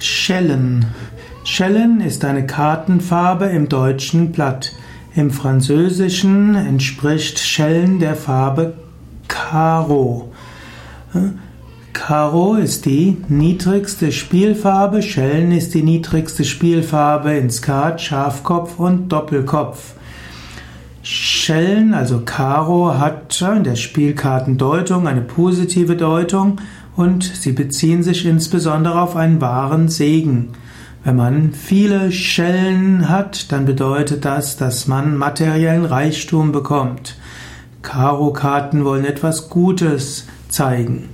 Schellen. Schellen ist eine Kartenfarbe im deutschen Blatt. Im Französischen entspricht Schellen der Farbe Karo. Karo ist die niedrigste Spielfarbe, Schellen ist die niedrigste Spielfarbe in Skat, Schafkopf und Doppelkopf. Schellen, also Karo, hat in der Spielkartendeutung eine positive Deutung und sie beziehen sich insbesondere auf einen wahren Segen. Wenn man viele Schellen hat, dann bedeutet das, dass man materiellen Reichtum bekommt. Karo-Karten wollen etwas Gutes zeigen.